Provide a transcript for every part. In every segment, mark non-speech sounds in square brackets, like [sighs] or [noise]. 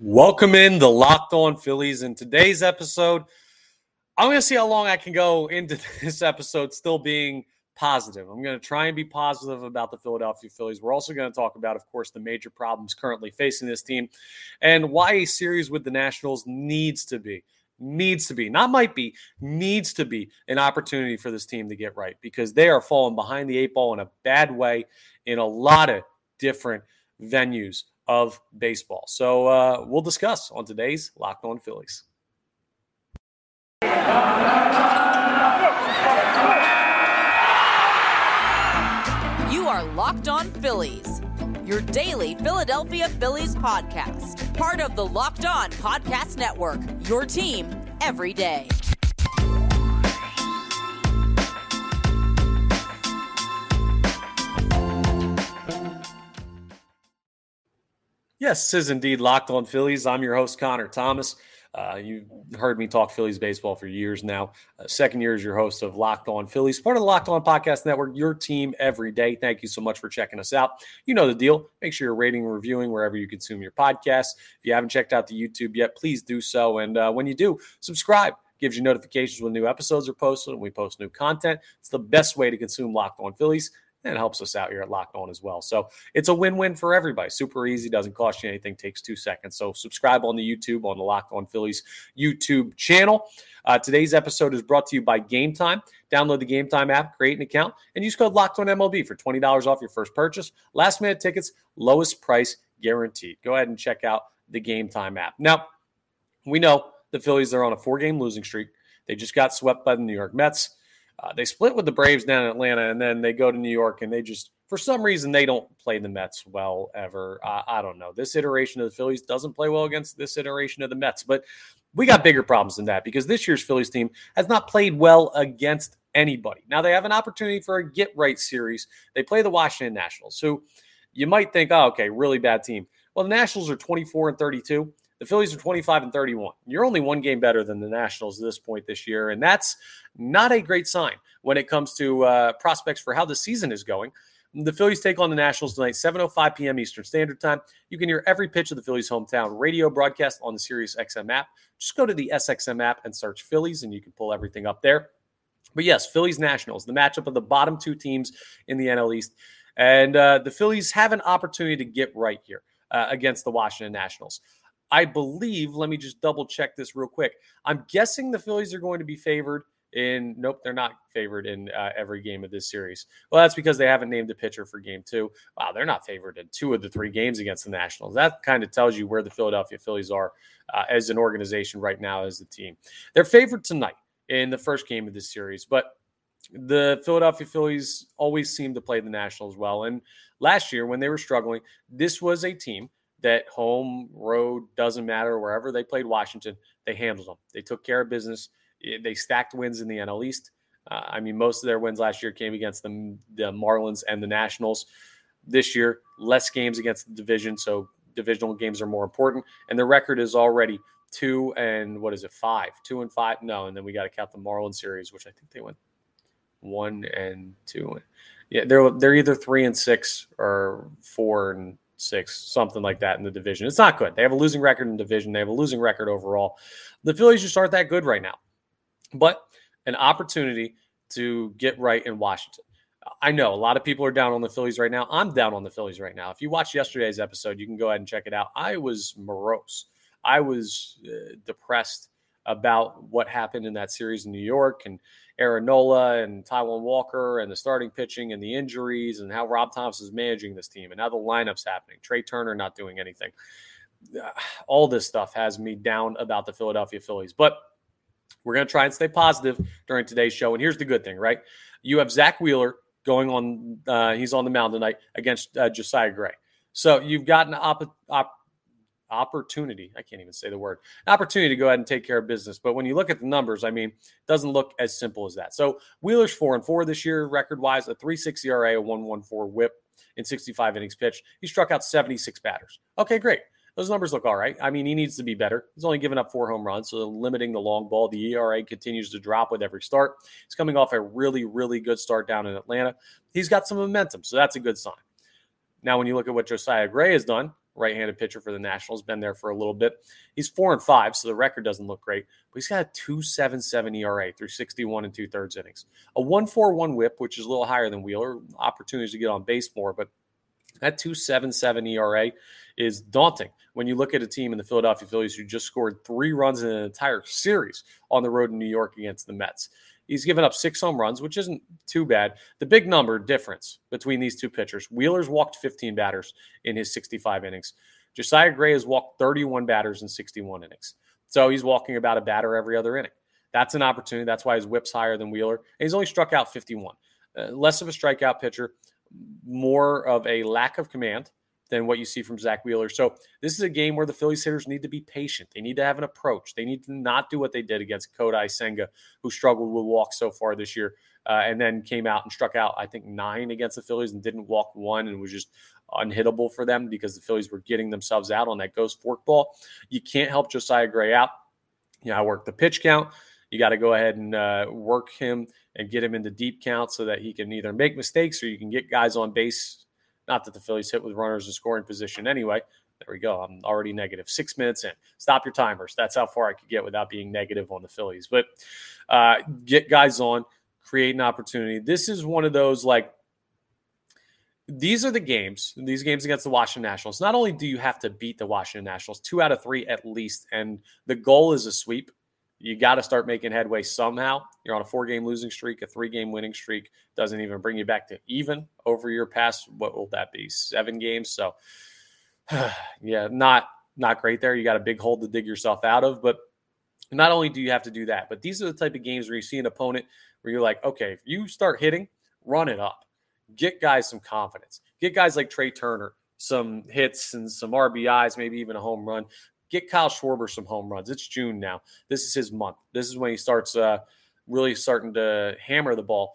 Welcome in the Locked On Phillies. In today's episode, I'm going to see how long I can go into [laughs] this episode still being positive. I'm going to try and be positive about the Philadelphia Phillies. We're also going to talk about, of course, the major problems currently facing this team and why a series with the Nationals needs to be, needs to be, not might be, needs to be an opportunity for this team to get right because they are falling behind the eight ball in a bad way in a lot of different venues of baseball. So uh, we'll discuss on today's Locked On Phillies. You are Locked On Phillies, your daily Philadelphia Phillies podcast, part of the Locked On Podcast Network, your team every day. Yes, this is indeed Locked On Phillies. I'm your host, Connor Thomas. Uh, you've heard me talk Phillies baseball for years now. Uh, second year as your host of Locked On Phillies, part of the Locked On Podcast Network, your team every day. Thank you so much for checking us out. You know the deal. Make sure you're rating and reviewing wherever you consume your podcasts. If you haven't checked out the YouTube yet, please do so. And uh, when you do, subscribe. Gives you notifications when new episodes are posted and we post new content. It's the best way to consume Locked On Phillies and it helps us out here at Locked On as well. So it's a win-win for everybody. Super easy, doesn't cost you anything, takes two seconds. So subscribe on the YouTube on the Locked On Phillies YouTube channel. Uh, today's episode is brought to you by Gametime. Download the Gametime app, create an account, and use code Locked On MLB for twenty dollars off your first purchase. Last minute tickets, lowest price guaranteed. Go ahead and check out the Gametime app. Now we know the Phillies are on a four-game losing streak. They just got swept by the New York Mets. Uh, they split with the Braves down in Atlanta, and then they go to New York, and they just, for some reason, they don't play the Mets well ever. Uh, I don't know. This iteration of the Phillies doesn't play well against this iteration of the Mets, but we got bigger problems than that because this year's Phillies team has not played well against anybody. Now they have an opportunity for a get right series. They play the Washington Nationals, who you might think, oh, okay, really bad team. Well, the Nationals are 24 and 32. The Phillies are 25 and 31. You're only one game better than the Nationals at this point this year, and that's not a great sign when it comes to uh, prospects for how the season is going. The Phillies take on the Nationals tonight, 7:05 p.m. Eastern Standard Time. You can hear every pitch of the Phillies' hometown radio broadcast on the Sirius XM app. Just go to the SXM app and search Phillies, and you can pull everything up there. But yes, Phillies Nationals, the matchup of the bottom two teams in the NL East, and uh, the Phillies have an opportunity to get right here uh, against the Washington Nationals. I believe, let me just double check this real quick. I'm guessing the Phillies are going to be favored in, nope, they're not favored in uh, every game of this series. Well, that's because they haven't named a pitcher for game two. Wow, they're not favored in two of the three games against the Nationals. That kind of tells you where the Philadelphia Phillies are uh, as an organization right now, as a team. They're favored tonight in the first game of this series, but the Philadelphia Phillies always seem to play the Nationals well. And last year, when they were struggling, this was a team that home, road, doesn't matter. Wherever they played Washington, they handled them. They took care of business. They stacked wins in the NL East. Uh, I mean, most of their wins last year came against the, the Marlins and the Nationals. This year, less games against the division, so divisional games are more important. And the record is already two and what is it, five? Two and five? No, and then we got to count the Marlins series, which I think they went one and two. Yeah, they're they're either three and six or four and six, something like that in the division. It's not good. They have a losing record in division. They have a losing record overall. The Phillies just aren't that good right now. But an opportunity to get right in Washington. I know a lot of people are down on the Phillies right now. I'm down on the Phillies right now. If you watched yesterday's episode, you can go ahead and check it out. I was morose. I was uh, depressed about what happened in that series in New York and Aaron Nola and Taijuan Walker and the starting pitching and the injuries and how Rob Thomson is managing this team and how the lineup's happening. Trea Turner not doing anything. [sighs] All this stuff has me down about the Philadelphia Phillies. But we're going to try and stay positive during today's show. And here's the good thing, right? You have Zack Wheeler going on, uh, he's on the mound tonight against uh, Josiah Gray. So you've got an op- op- opportunity. I can't even say the word. An opportunity to go ahead and take care of business. But when you look at the numbers, I mean, it doesn't look as simple as that. So Wheeler's four and four this year, record wise, a 3.6 ERA, a 1.14 WHIP in 65 innings pitched. He struck out 76 batters. Okay, great. Those numbers look all right. I mean, he needs to be better. He's only given up four home runs, so limiting the long ball. The ERA continues to drop with every start. He's coming off a really, really good start down in Atlanta. He's got some momentum, so that's a good sign. Now, when you look at what Josiah Gray has done, right-handed pitcher for the Nationals, been there for a little bit. He's four and five, so the record doesn't look great, but he's got a 2.77 ERA through 61 and two thirds innings, a one four one WHIP, which is a little higher than Wheeler. Opportunities to get on base more, but that 2.77 ERA is daunting when you look at a team in the Philadelphia Phillies who just scored three runs in an entire series on the road in New York against the Mets. He's given up six home runs, which isn't too bad. The big number difference between these two pitchers Wheeler's walked 15 batters in his 65 innings. Josiah Gray has walked 31 batters in 61 innings. So he's walking about a batter every other inning. That's an opportunity. That's why his whip's higher than Wheeler. And he's only struck out 51. Uh, less of a strikeout pitcher, more of a lack of command than what you see from Zack Wheeler. So this is a game where the Phillies hitters need to be patient. They need to have an approach. They need to not do what they did against Kodai Senga, who struggled with walks so far this year, uh, and then came out and struck out I think nine against the Phillies and didn't walk one and was just unhittable for them because the Phillies were getting themselves out on that ghost forkball. You can't help Josiah Gray out. You know, I work the pitch count. You got to go ahead and uh, work him and get him into deep count so that he can either make mistakes or you can get guys on base not that the Phillies hit with runners in scoring position anyway. There we go. I'm already negative. Six minutes in. Stop your timers. That's how far I could get without being negative on the Phillies. But uh, get guys on, create an opportunity. This is one of those like these are the games, these games against the Washington Nationals. Not only do you have to beat the Washington Nationals, two out of three at least, and the goal is a sweep you got to start making headway somehow. You're on a four game losing streak, a three game winning streak doesn't even bring you back to even over your past. What will that be? Seven games. So, [sighs] yeah, not not great there. You got a big hole to dig yourself out of. But not only do you have to do that, but these are the type of games where you see an opponent where you're like, okay, if you start hitting, run it up, get guys some confidence, get guys like Trea Turner some hits and some RBIs, maybe even a home run get Kyle Schwarber some home runs. It's June now. This is his month. This is when he starts uh, really starting to hammer the ball.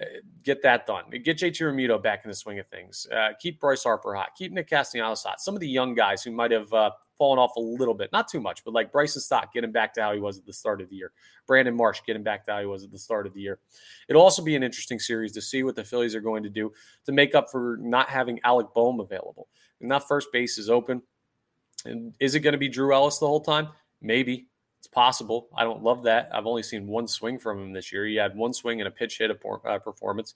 Uh, get that done. Get JT Realmuto back in the swing of things. Uh, keep Bryce Harper hot. Keep Nick Castellanos hot. Some of the young guys who might have uh, fallen off a little bit, not too much, but like Bryson Stott, get him back to how he was at the start of the year. Brandon Marsh, get him back to how he was at the start of the year. It'll also be an interesting series to see what the Phillies are going to do to make up for not having Alec Bohm available. And that first base is open. And is it going to be Drew Ellis the whole time? Maybe. It's possible. I don't love that. I've only seen one swing from him this year. He had one swing and a pitch hit uh, performance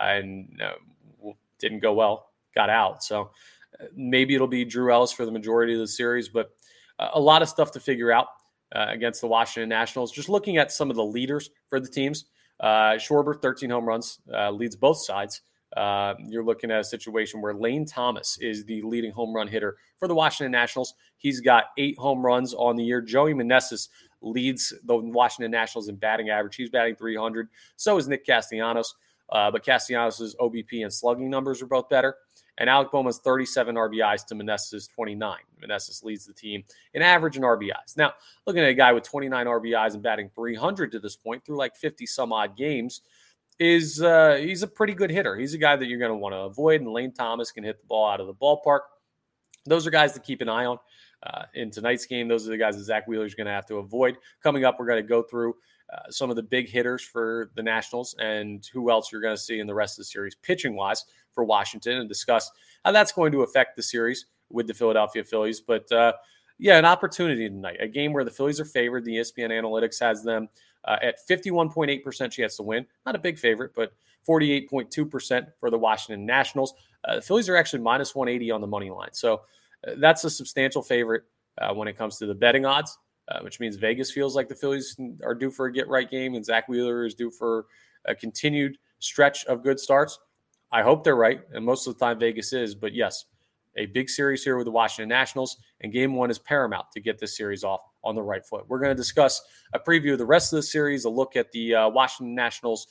and uh, didn't go well, got out. So uh, maybe it'll be Drew Ellis for the majority of the series, but uh, a lot of stuff to figure out uh, against the Washington Nationals. Just looking at some of the leaders for the teams. Uh, Schwarber, 13 home runs, leads both sides. Uh, you're looking at a situation where Lane Thomas is the leading home run hitter for the Washington Nationals. He's got eight home runs on the year. Joey Meneses leads the Washington Nationals in batting average. He's batting 300. So is Nick Castellanos. Uh, but Castellanos' OBP and slugging numbers are both better. And Alec Bohm's 37 RBIs to Meneses' 29. Meneses leads the team in average and RBIs. Now, looking at a guy with 29 RBIs and batting 300 to this point through like 50 some odd games – is uh, he's a pretty good hitter. He's a guy that you're going to want to avoid, and Lane Thomas can hit the ball out of the ballpark. Those are guys to keep an eye on. Uh, in tonight's game, those are the guys that Zack Wheeler is going to have to avoid. Coming up, we're going to go through uh, some of the big hitters for the Nationals and who else you're going to see in the rest of the series, pitching wise, for Washington, and discuss how that's going to affect the series with the Philadelphia Phillies. But uh, yeah, an opportunity tonight, a game where the Phillies are favored. The ESPN analytics has them uh, at 51.8% chance to win. Not a big favorite, but 48.2% for the Washington Nationals. Uh, the Phillies are actually minus 180 on the money line. So uh, that's a substantial favorite uh, when it comes to the betting odds, uh, which means Vegas feels like the Phillies are due for a get right game and Zack Wheeler is due for a continued stretch of good starts. I hope they're right. And most of the time, Vegas is. But yes, a big series here with the Washington Nationals, and game one is paramount to get this series off on the right foot. We're going to discuss a preview of the rest of the series, a look at the uh, Washington Nationals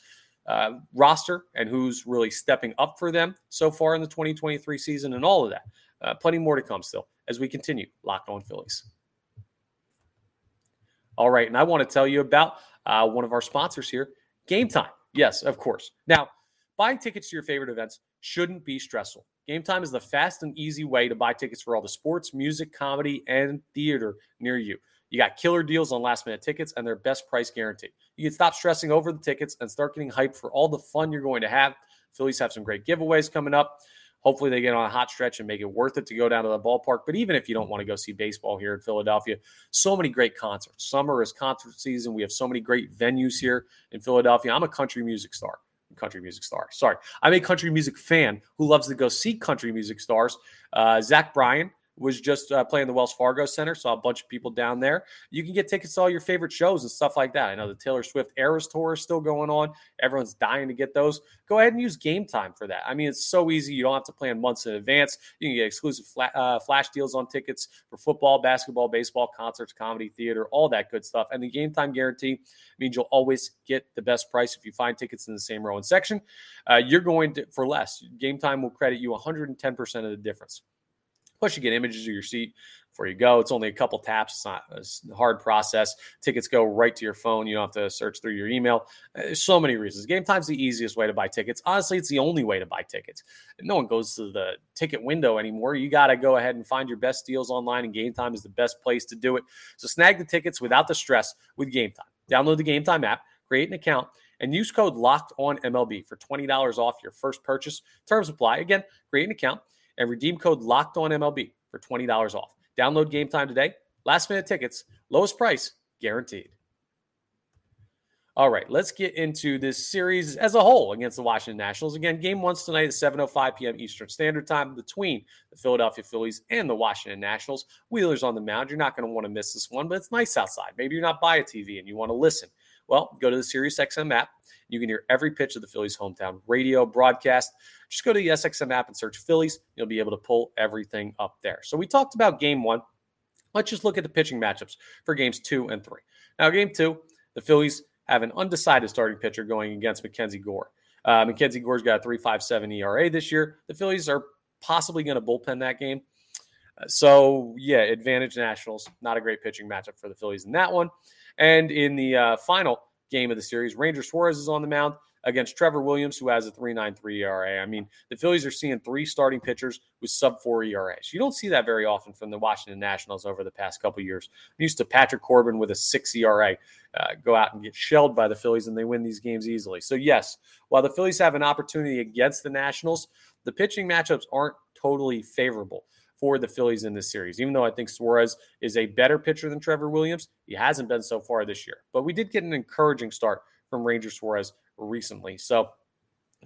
uh, roster and who's really stepping up for them so far in the 2023 season, and all of that. Uh, plenty more to come still as we continue Locked On Phillies. All right, and I want to tell you about uh, one of our sponsors here, Gametime. Yes, of course. Now, buying tickets to your favorite events shouldn't be stressful. Gametime is the fast and easy way to buy tickets for all the sports, music, comedy, and theater near you. You got killer deals on last minute tickets and their best price guarantee. You can stop stressing over the tickets and start getting hyped for all the fun you're going to have. Phillies have some great giveaways coming up. Hopefully, they get on a hot stretch and make it worth it to go down to the ballpark. But even if you don't want to go see baseball here in Philadelphia, so many great concerts. Summer is concert season. We have so many great venues here in Philadelphia. I'm a country music star. Country music star. Sorry. I'm a country music fan who loves to go see country music stars. Uh, Zach Bryan was just uh, playing the Wells Fargo Center. Saw a bunch of people down there. You can get tickets to all your favorite shows and stuff like that. I know the Taylor Swift Eras Tour is still going on. Everyone's dying to get those. Go ahead and use Gametime for that. I mean, it's so easy. You don't have to plan months in advance. You can get exclusive uh, flash deals on tickets for football, basketball, baseball, concerts, comedy, theater, all that good stuff. And the Gametime guarantee means you'll always get the best price if you find tickets in the same row and section. Uh, you're going to for less. Gametime will credit you 110% of the difference. Plus, you get images of your seat before you go. It's only a couple taps. It's not a hard process. Tickets go right to your phone. You don't have to search through your email. Uh, there's so many reasons. Gametime's the easiest way to buy tickets. Honestly, it's the only way to buy tickets. No one goes to the ticket window anymore. You got to go ahead and find your best deals online, and Gametime is the best place to do it. So snag the tickets without the stress with Gametime. Download the Gametime app, create an account, and use code Locked On MLB for twenty dollars off your first purchase. Terms apply. Again, create an account and redeem code Locked On MLB for $20 off. Download Gametime today. Last minute tickets, lowest price guaranteed. All right, let's get into this series as a whole against the Washington Nationals. Again, game one's tonight at 7.05 p.m. Eastern Standard Time between the Philadelphia Phillies and the Washington Nationals. Wheeler's on the mound. You're not going to want to miss this one, but it's nice outside. Maybe you're not by a TV and you want to listen. Well, go to the Sirius XM app. You can hear every pitch of the Phillies hometown radio broadcast. Just go to the SXM app and search Phillies. You'll be able to pull everything up there. So we talked about game one. Let's just look at the pitching matchups for games two and three. Now, game two, the Phillies have an undecided starting pitcher going against Mackenzie Gore. Uh, Mackenzie Gore's got a 3.57 ERA this year. The Phillies are possibly going to bullpen that game. Uh, so, yeah, advantage Nationals. Not a great pitching matchup for the Phillies in that one. And in the uh, final game of the series, Ranger Suarez is on the mound against Trevor Williams, who has a 3.93 ERA. I mean, the Phillies are seeing three starting pitchers with sub four ERAs. You don't see that very often from the Washington Nationals over the past couple years. I'm used to Patrick Corbin with a six ERA uh, go out and get shelled by the Phillies, and they win these games easily. So yes, while the Phillies have an opportunity against the Nationals, the pitching matchups aren't totally favorable for the Phillies in this series. Even though I think Suarez is a better pitcher than Trevor Williams, he hasn't been so far this year. But we did get an encouraging start from Ranger Suarez recently. So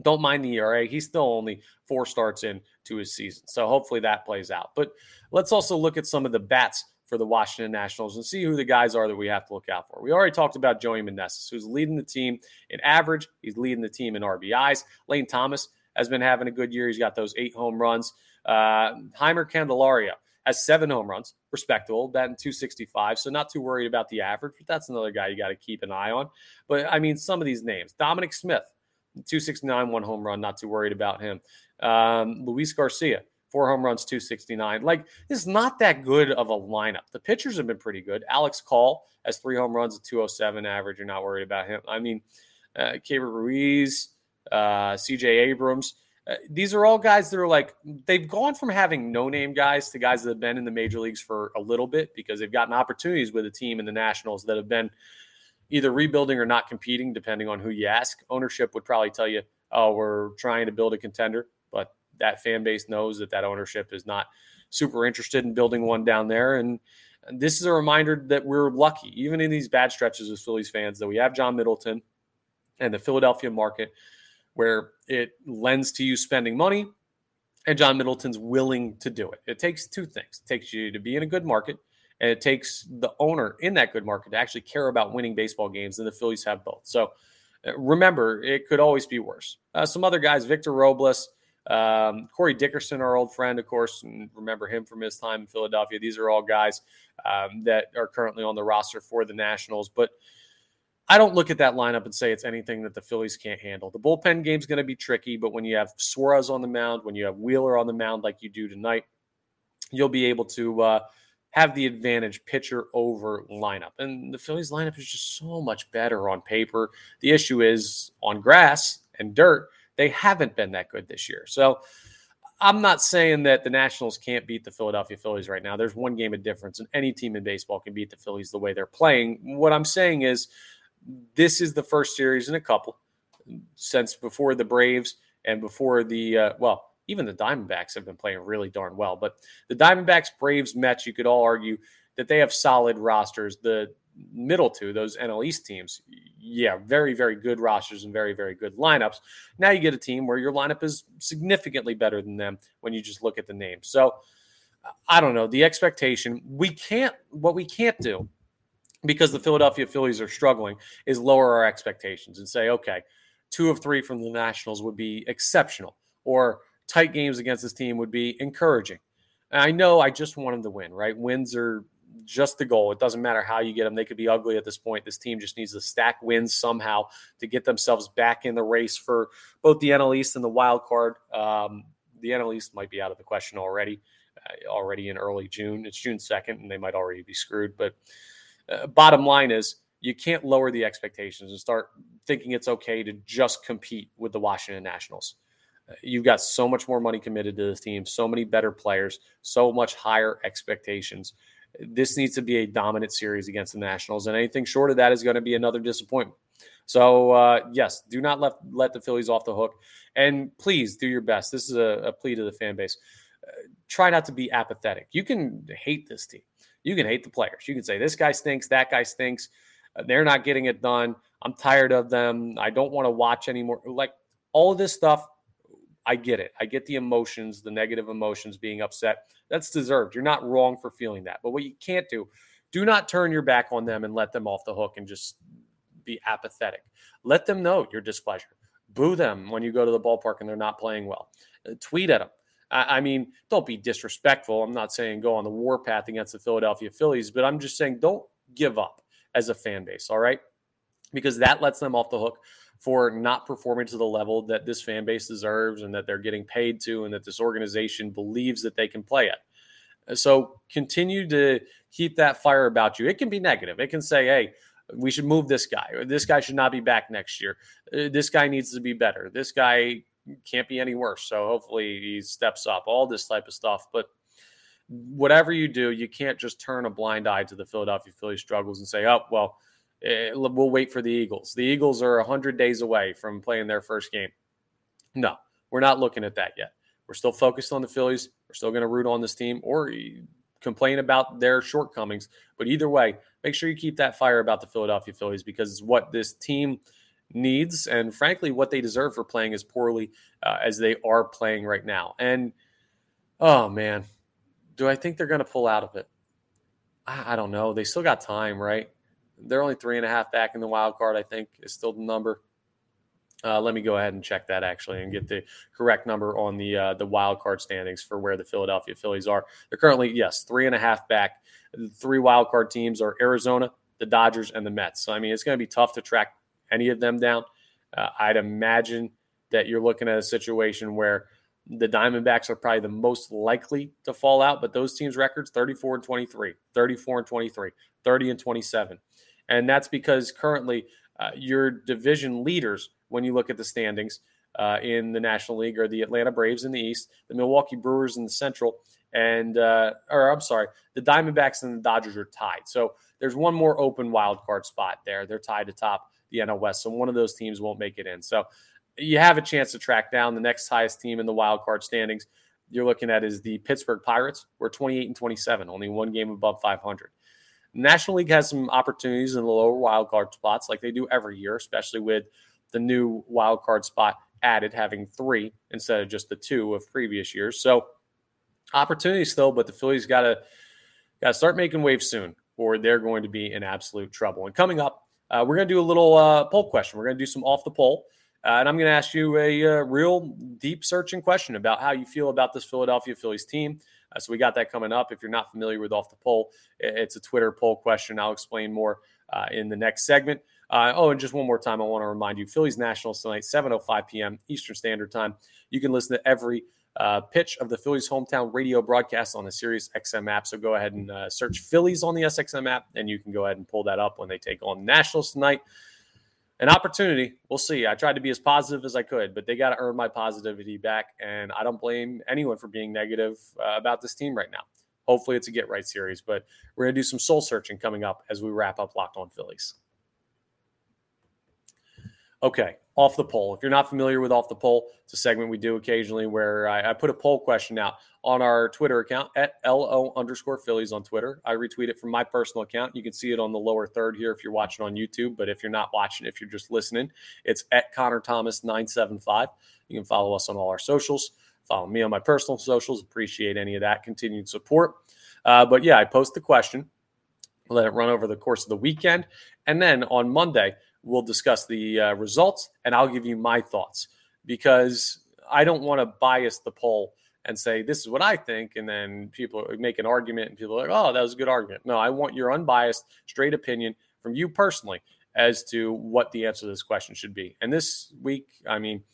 don't mind the ERA. He's still only four starts in to his season. So hopefully that plays out. But let's also look at some of the bats for the Washington Nationals and see who the guys are that we have to look out for. We already talked about Joey Meneses, who's leading the team in average. He's leading the team in RBIs. Lane Thomas has been having a good year. He's got those eight home runs. Uh, Jeimer Candelario has seven home runs, respectable, in 265. So not too worried about the average, but that's another guy you got to keep an eye on. But I mean, some of these names Dominic Smith, 269, one home run, not too worried about him. Um, Luis Garcia, four home runs, 269. Like, it's not that good of a lineup. The pitchers have been pretty good. Alex Call has three home runs, a 207 average. You're not worried about him. I mean, uh, Keibert Ruiz, uh, CJ Abrams. Uh, these are all guys that are like they've gone from having no name guys to guys that have been in the major leagues for a little bit because they've gotten opportunities with a team in the Nationals that have been either rebuilding or not competing, depending on who you ask. Ownership would probably tell you, "Oh, we're trying to build a contender," but that fan base knows that that ownership is not super interested in building one down there. And this is a reminder that we're lucky, even in these bad stretches as Phillies fans, that we have John Middleton and the Philadelphia market where it lends to you spending money and John Middleton's willing to do it. It takes two things. It takes you to be in a good market and it takes the owner in that good market to actually care about winning baseball games and the Phillies have both. So uh, remember, it could always be worse. Uh, some other guys, Victor Robles, um, Corey Dickerson, our old friend, of course, remember him from his time in Philadelphia. These are all guys um, that are currently on the roster for the Nationals. But I don't look at that lineup and say it's anything that the Phillies can't handle. The bullpen game's going to be tricky, but when you have Suarez on the mound, when you have Wheeler on the mound like you do tonight, you'll be able to uh, have the advantage pitcher over lineup. And the Phillies lineup is just so much better on paper. The issue is on grass and dirt, they haven't been that good this year. So I'm not saying that the Nationals can't beat the Philadelphia Phillies right now. There's one game of difference, and any team in baseball can beat the Phillies the way they're playing. What I'm saying is, this is the first series in a couple since before the Braves and before the uh, well even the Diamondbacks have been playing really darn well. But the Diamondbacks, Braves, Mets, you could all argue that they have solid rosters. The middle two, those NL East teams, yeah, very, very good rosters and very, very good lineups. Now you get a team where your lineup is significantly better than them when you just look at the names. So I don't know. The expectation, we can't, what we can't do because the Philadelphia Phillies are struggling is lower our expectations and say, okay, two of three from the Nationals would be exceptional, or tight games against this team would be encouraging. And I know I just want them to win, right? Wins are just the goal. It doesn't matter how you get them. They could be ugly at this point. This team just needs to stack wins somehow to get themselves back in the race for both the NL East and the wild card. Um, the NL East might be out of the question already, uh, already in early June. It's June 2nd, and they might already be screwed. But uh, bottom line is you can't lower the expectations and start thinking it's okay to just compete with the Washington Nationals. Uh, you've got so much more money committed to this team, so many better players, so much higher expectations. This needs to be a dominant series against the Nationals, and anything short of that is going to be another disappointment. So, uh, yes, do not let, let the Phillies off the hook. And please do your best. This is a, a plea to the fan base. Uh, try not to be apathetic. You can hate this team, you can hate the players. You can say, this guy stinks, that guy stinks. Uh, they're not getting it done. I'm tired of them. I don't want to watch anymore. Like all of this stuff, I get it. I get the emotions, the negative emotions, being upset. That's deserved. You're not wrong for feeling that. But what you can't do, do not turn your back on them and let them off the hook and just be apathetic. Let them know your displeasure. Boo them when you go to the ballpark and they're not playing well. Uh, tweet at them. I, I mean, don't be disrespectful. I'm not saying go on the warpath against the Philadelphia Phillies, but I'm just saying don't give up as a fan base, all right? Because that lets them off the hook for not performing to the level that this fan base deserves and that they're getting paid to and that this organization believes that they can play at. So continue to keep that fire about you. It can be negative. It can say, hey, we should move this guy. Or this guy should not be back next year. Uh, this guy needs to be better. This guy can't be any worse. So hopefully he steps up. All this type of stuff. But whatever you do, you can't just turn a blind eye to the Philadelphia Phillies struggles and say, "Oh, well, eh, we'll wait for the Eagles." The Eagles are 100 days away from playing their first game. No, we're not looking at that yet. We're still focused on the Phillies. We're still going to root on this team or complain about their shortcomings. But either way, make sure you keep that fire about the Philadelphia Phillies because it's what this team needs and frankly what they deserve for playing as poorly uh, as they are playing right now. And oh man, do I think they're going to pull out of it? I, I, don't know. They still got time, right? They're only three and a half back in the wild card. I think is still the number. Uh, let me go ahead and check that actually and get the correct number on the uh, the wild card standings for where the Philadelphia Phillies are. They're currently yes three and a half back. The three wild card teams are Arizona, the Dodgers, and the Mets. So I mean it's going to be tough to track any of them down. Uh, I'd imagine that you're looking at a situation where the Diamondbacks are probably the most likely to fall out, but those teams' records 34 and 23, 34 and 23, 30 and 27. And that's because currently uh, your division leaders, when you look at the standings uh, in the National League, are the Atlanta Braves in the East, the Milwaukee Brewers in the Central, and, uh, or I'm sorry, the Diamondbacks and the Dodgers are tied. So there's one more open wild card spot there. They're tied to top the NL West. So one of those teams won't make it in. So you have a chance to track down the next highest team in the wild card standings. You're looking at is the Pittsburgh Pirates. We're 28 and 27, only one game above 500. National League has some opportunities in the lower wild card spots, like they do every year, especially with the new wild card spot added, having three instead of just the two of previous years. So opportunities still, but the Phillies got to got to start making waves soon, or they're going to be in absolute trouble. And coming up, uh, we're going to do a little uh, poll question. We're going to do some off the poll. Uh, and I'm going to ask you a, a, uh, real deep searching question about how you feel about this Philadelphia Phillies team. Uh, so we got that coming up. If you're not familiar with Off the Poll, it's a Twitter poll question. I'll explain more uh, in the next segment. Uh, oh, and just one more time, I want to remind you: Phillies Nationals tonight, 7:05 p.m. Eastern Standard Time. You can listen to every uh, pitch of the Phillies hometown radio broadcast on the Sirius XM app. So go ahead and search Phillies on the SXM app, and you can go ahead and pull that up when they take on Nationals tonight an opportunity. We'll see. I tried to be as positive as I could, but they got to earn my positivity back. And I don't blame anyone for being negative uh, about this team right now. Hopefully, it's a get right series, but we're going to do some soul searching coming up as we wrap up Locked On Phillies. Okay. Off the poll. If you're not familiar with off the poll, it's a segment we do occasionally where I, I, put a poll question out on our Twitter account at LO underscore Phillies on Twitter. I retweet it from my personal account. You can see it on the lower third here if you're watching on YouTube. But if you're not watching, if you're just listening, it's at Connor Thomas 975. You can follow us on all our socials. Follow me on my personal socials. Appreciate any of that continued support. Uh, but yeah, I post the question, let it run over the course of the weekend. And then on Monday, we'll discuss the uh, results and I'll give you my thoughts because I don't want to bias the poll and say this is what I think, and then people make an argument and people are like, oh, that was a good argument. No, I want your unbiased, straight opinion from you personally as to what the answer to this question should be. And this week, I mean,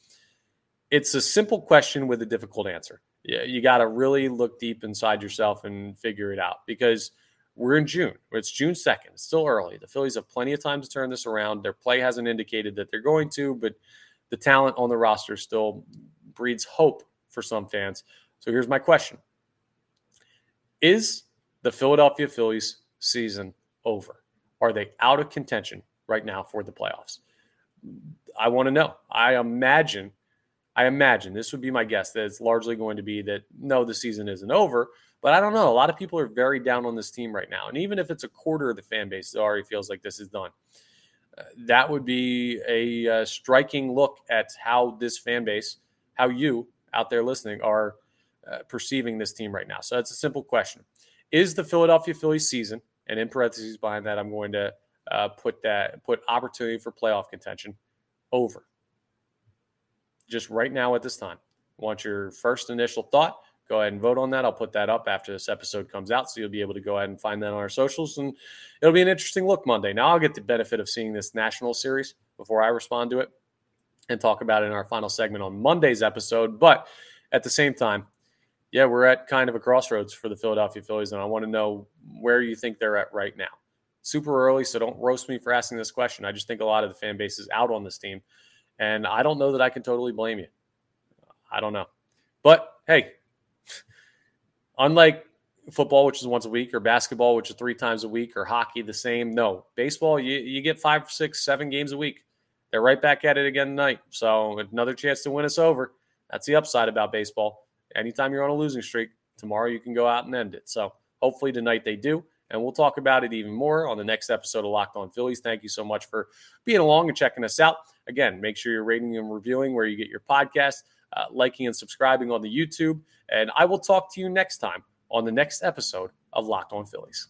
it's a simple question with a difficult answer. Yeah, you got to really look deep inside yourself and figure it out because we're in June. It's June 2nd. It's still early. The Phillies have plenty of time to turn this around. Their play hasn't indicated that they're going to, but the talent on the roster still breeds hope for some fans. So here's my question Is the Philadelphia Phillies season over? Are they out of contention right now for the playoffs? I want to know. I imagine, I imagine this would be my guess that it's largely going to be that no, the season isn't over but I don't know. A lot of people are very down on this team right now. And even if it's a quarter of the fan base that already feels like this is done, uh, that would be a uh, striking look at how this fan base, how you out there listening are uh, perceiving this team right now. So it's a simple question. Is the Philadelphia Phillies season, and in parentheses behind that, I'm going to uh, put that put opportunity for playoff contention over. Just right now at this time. want your first initial thought go ahead and vote on that. I'll put that up after this episode comes out. So you'll be able to go ahead and find that on our socials. And it'll be an interesting look Monday. Now I'll get the benefit of seeing this national series before I respond to it and talk about it in our final segment on Monday's episode. But at the same time, yeah, we're at kind of a crossroads for the Philadelphia Phillies. And I want to know where you think they're at right now. Super early, so don't roast me for asking this question. I just think a lot of the fan base is out on this team. And I don't know that I can totally blame you. I don't know. But hey, unlike football, which is once a week, or basketball, which is three times a week, or hockey, the same. No, baseball, you, you get five, six, seven games a week. They're right back at it again tonight. So another chance to win us over. That's the upside about baseball. Anytime you're on a losing streak, tomorrow you can go out and end it. So hopefully tonight they do. And we'll talk about it even more on the next episode of Locked On Phillies. Thank you so much for being along and checking us out. Again, make sure you're rating and reviewing where you get your podcast uh, liking and subscribing on the YouTube. And I will talk to you next time on the next episode of Locked On Phillies.